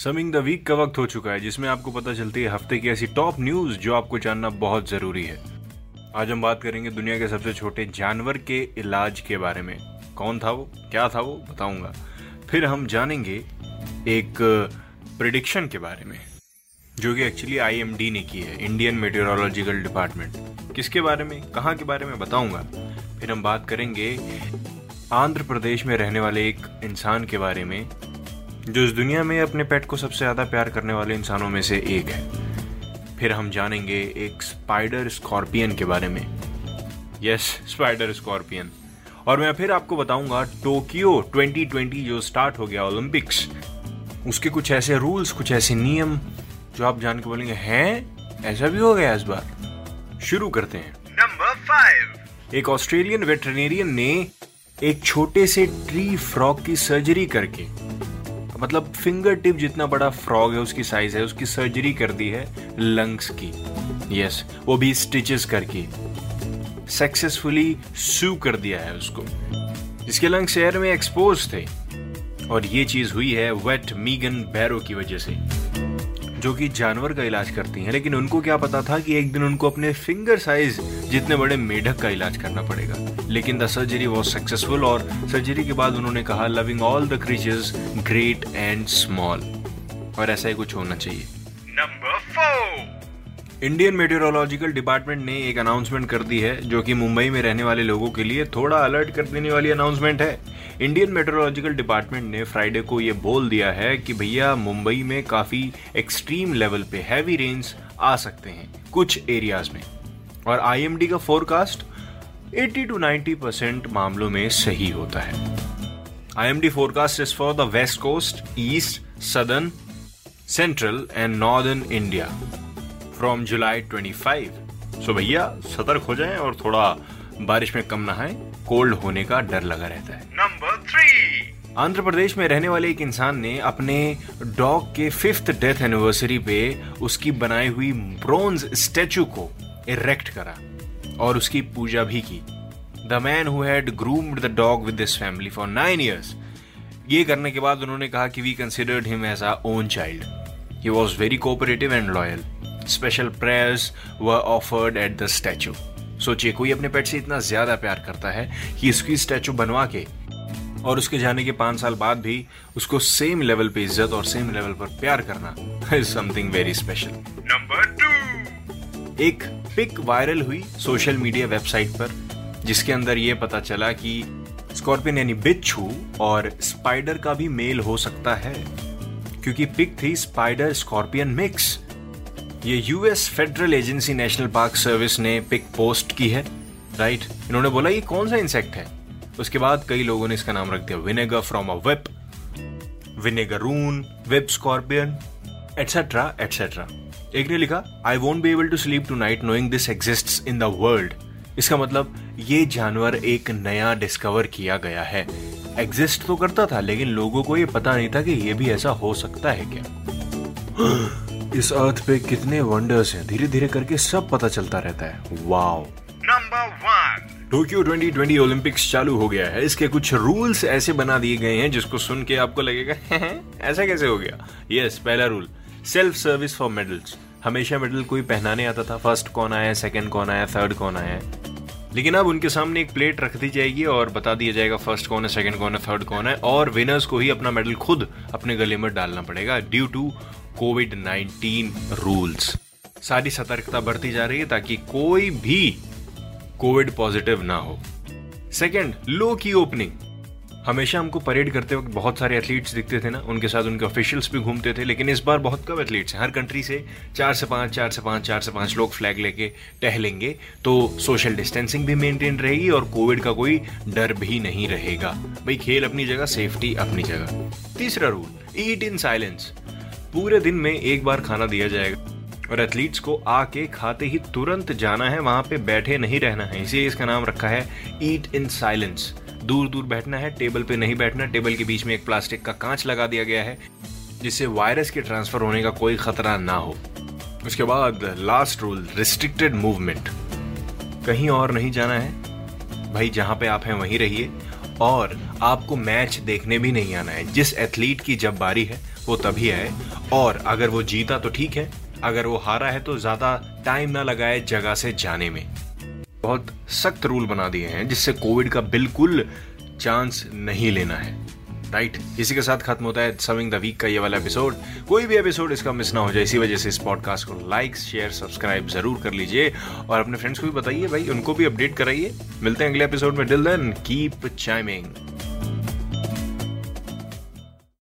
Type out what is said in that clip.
Summing the week का वक्त हो चुका है, जिसमें आपको पता चलती है हफ़्ते की ऐसी टॉप न्यूज़ जो आपको जानना बहुत ज़रूरी है। आज हम बात करेंगे दुनिया के सबसे छोटे जानवर के इलाज के बारे में। कौन था वो? क्या था वो? बताऊँगा। फिर हम जानेंगे एक प्रिडिक्शन के बारे में, जो कि एक्चुअली आईएमडी ने की है इंडियन मेटेरोलॉजिकल डिपार्टमेंट किसके बारे में? कहाँ के बारे में बताऊँगा। फिर हम बात करेंगे आंध्र प्रदेश में रहने वाले एक इंसान के बारे में जो इस दुनिया में अपने पेट को सबसे ज़्यादा प्यार करने वाले इंसानों में से एक है। फिर हम जानेंगे एक स्पाइडर स्कॉर्पियन के बारे में। यस स्पाइडर स्कॉर्पियन और मैं फिर आपको बताऊँगा टोक्यो 2020 जो स्टार्ट हो गया ओलंपिक्स उसके कुछ ऐसे रूल्स कुछ ऐसे नियम जो आप जान के बोलेंगे हैं ऐसा भी हो गया इस बार? शुरू करते हैं। नंबर 5. एक ऑस्ट्रेलियन वेटरनेरियन ने एक छोटे से ट्री फ्रॉग की सर्जरी करके मतलब फिंगर टिप जितना बड़ा फ्रॉग है उसकी साइज़ है उसकी सर्जरी कर दी है लंग्स की। यस yes, वो भी स्टिचेस करके। सक्सेसफुली सू कर दिया है उसको। इसके लंग्स एयर में एक्सपोज थे। और ये चीज़ हुई है वेट मीगन बैरो की वजह से जो कि जानवर का इलाज करती हैं। लेकिन उनको क्या पता था कि एक दिन उनको अपने फिंगर साइज़ जितने बड़े मेढक का इलाज करना पड़ेगा। लेकिन द सर्जरी वॉज़ सक्सेसफुल और सर्जरी के बाद उन्होंने कहा loving all the creatures great and small और ऐसा ही कुछ होना चाहिए। 4. इंडियन मेटेरोलॉजिकल डिपार्टमेंट ने एक अनाउंसमेंट कर दी है जो कि मुंबई में रहने वाले लोगों के लिए थोड़ा अलर्ट कर देने वाली अनाउंसमेंट है। इंडियन मेट्रोलॉजिकल डिपार्टमेंट ने फ्राइडे को ये बोल दिया है कि भैया मुंबई में काफ़ी एक्सट्रीम लेवल पे हैवी रेन्स आ सकते हैं कुछ एरियाज़ में। और आईएमडी का फोरकास्ट 80 टू 90 परसेंट मामलों में सही होता है। IMD forecast is for the west coast east southern central and northern India from July 25 so भैया सतर्क हो जाएँ और थोड़ा बारिश में कम नहाएँ कोल्ड होने का डर लगा रहता है। नंबर थ्री आंध्र प्रदेश में रहने वाले एक इंसान ने अपने डॉग के फिफ्थ डेथ एनिवर्सरी पे उसकी बनाई हुई ब्रोंज स्टैचू को इरेक्ट करा और उसकी पूजा भी की। The man who had groomed the dog with this family for nine years ये करने के बाद उन्होंने कहा कि we considered him as a own child he was very cooperative and loyal special prayers were offered at the statue सोचिए कोई अपने पेट से इतना ज़्यादा प्यार करता है कि इसकी स्टैचू बनवा के और उसके जाने के पाँच साल बाद भी उसको सेम लेवल पे इज़्ज़त और सेम लेवल पर प्यार करना is something very special Number 2. एक पिक वायरल हुई सोशल मीडिया वेबसाइट पर, जिसके अंदर ये पता चला कि स्कॉर्पियन यानी बिच्छू और स्पाइडर का भी मेल हो सकता है, क्योंकि पिक थी स्पाइडर स्कॉर्पियन मिक्स। ये US federal agency National Park Service ने पिक पोस्ट की है, राइट? इन्होंने बोला, ये कौन सा इंसेक्ट है? उसके बाद कई लोगों ने इसका नाम रख दिया, vinegar from a web vinegaroon web scorpion etcetera etcetera एक ने लिखा I won't be able to sleep tonight knowing this exist in the world इसका मतलब ये जानवर एक नया डिस्कवर किया गया है। एग्जिस्ट तो करता था लेकिन लोगों को ये पता नहीं था कि ये भी ऐसा हो सकता है क्या। इस अर्थ पे कितने वंडर्स हैं। धीरे धीरे करके सब पता चलता रहता है। Wow Number 1. टोक्यो 2020 ओलंपिक्स चालू हो गया है। इसके कुछ रूल्स ऐसे बना दिए गए हैं जिसको सुन के आपको लगेगा ऐसा कैसे हो गया? यस पहला rule self service for medals हमेशा मेडल कोई पहनाने आता था. फ़र्स्ट कौन आया सेकंड कौन आया थर्ड कौन आया? लेकिन अब उनके सामने एक प्लेट रख दी जाएगी और बता दिया जाएगा फ़र्स्ट कौन है सेकंड कौन है थर्ड कौन है और विनर्स को ही अपना मेडल खुद अपने गले में डालना पड़ेगा ड्यू टू कोविड 19 रूल्स सारी सतर्कता बढ़ती जा रही है ताकि कोई भी कोविड पॉजिटिव ना हो. सेकेंड लो की ओपनिंग हमेशा हमको परेड करते वक्त बहुत सारे एथलीट्स दिखते थे ना, उनके साथ उनके ऑफिशियल्स भी घूमते थे, लेकिन इस बार बहुत कम एथलीट्स हैं। हर कंट्री से चार से पाँच, चार से पाँच, चार से पाँच लोग फ्लैग लेके टहलेंगे तो सोशल डिस्टेंसिंग भी मेंटेन रहेगी और कोविड का कोई डर भी नहीं रहेगा। भाई, खेल अपनी जगह सेफ्टी अपनी जगह। तीसरा रूल ईट इन साइलेंस पूरे दिन में एक बार खाना दिया जाएगा और एथलीट्स को आके खाते ही तुरंत जाना है, वहाँ पे बैठे नहीं रहना है। इसीलिए इसका नाम रखा है ईट इन साइलेंस दूर दूर बैठना है, टेबल पे नहीं बैठना, टेबल के बीच में एक प्लास्टिक का कांच लगा दिया गया है, जिससे वायरस के ट्रांसफ़र होने का कोई खतरा ना हो। उसके बाद लास्ट रूल रिस्ट्रिक्टेड मूवमेंट कहीं और नहीं जाना है। भाई, जहाँ पे आप हैं, वहीं रहिए। और आपको मैच देखने भी नहीं आना है। जिस एथलीट की जब बारी है, वो तभी आए। और अगर वो जीता तो ठीक है। अगर वो हारा है तो ज़्यादा टाइम ना लगाए जगह से जाने में। बहुत सख्त रूल बना दिए हैं जिससे कोविड का बिल्कुल चांस नहीं लेना है। राइट? इसी के साथ खत्म होता है सविंग द वीक का ये वाला एपिसोड कोई भी एपिसोड इसका मिस ना हो जाए, इसी वजह से इस पॉडकास्ट को लाइक शेयर सब्सक्राइब ज़रूर कर लीजिए। और अपने फ्रेंड्स को भी बताइए भाई, उनको भी अपडेट कराइए। मिलते हैं अगले एपिसोड में। Dill then keep chiming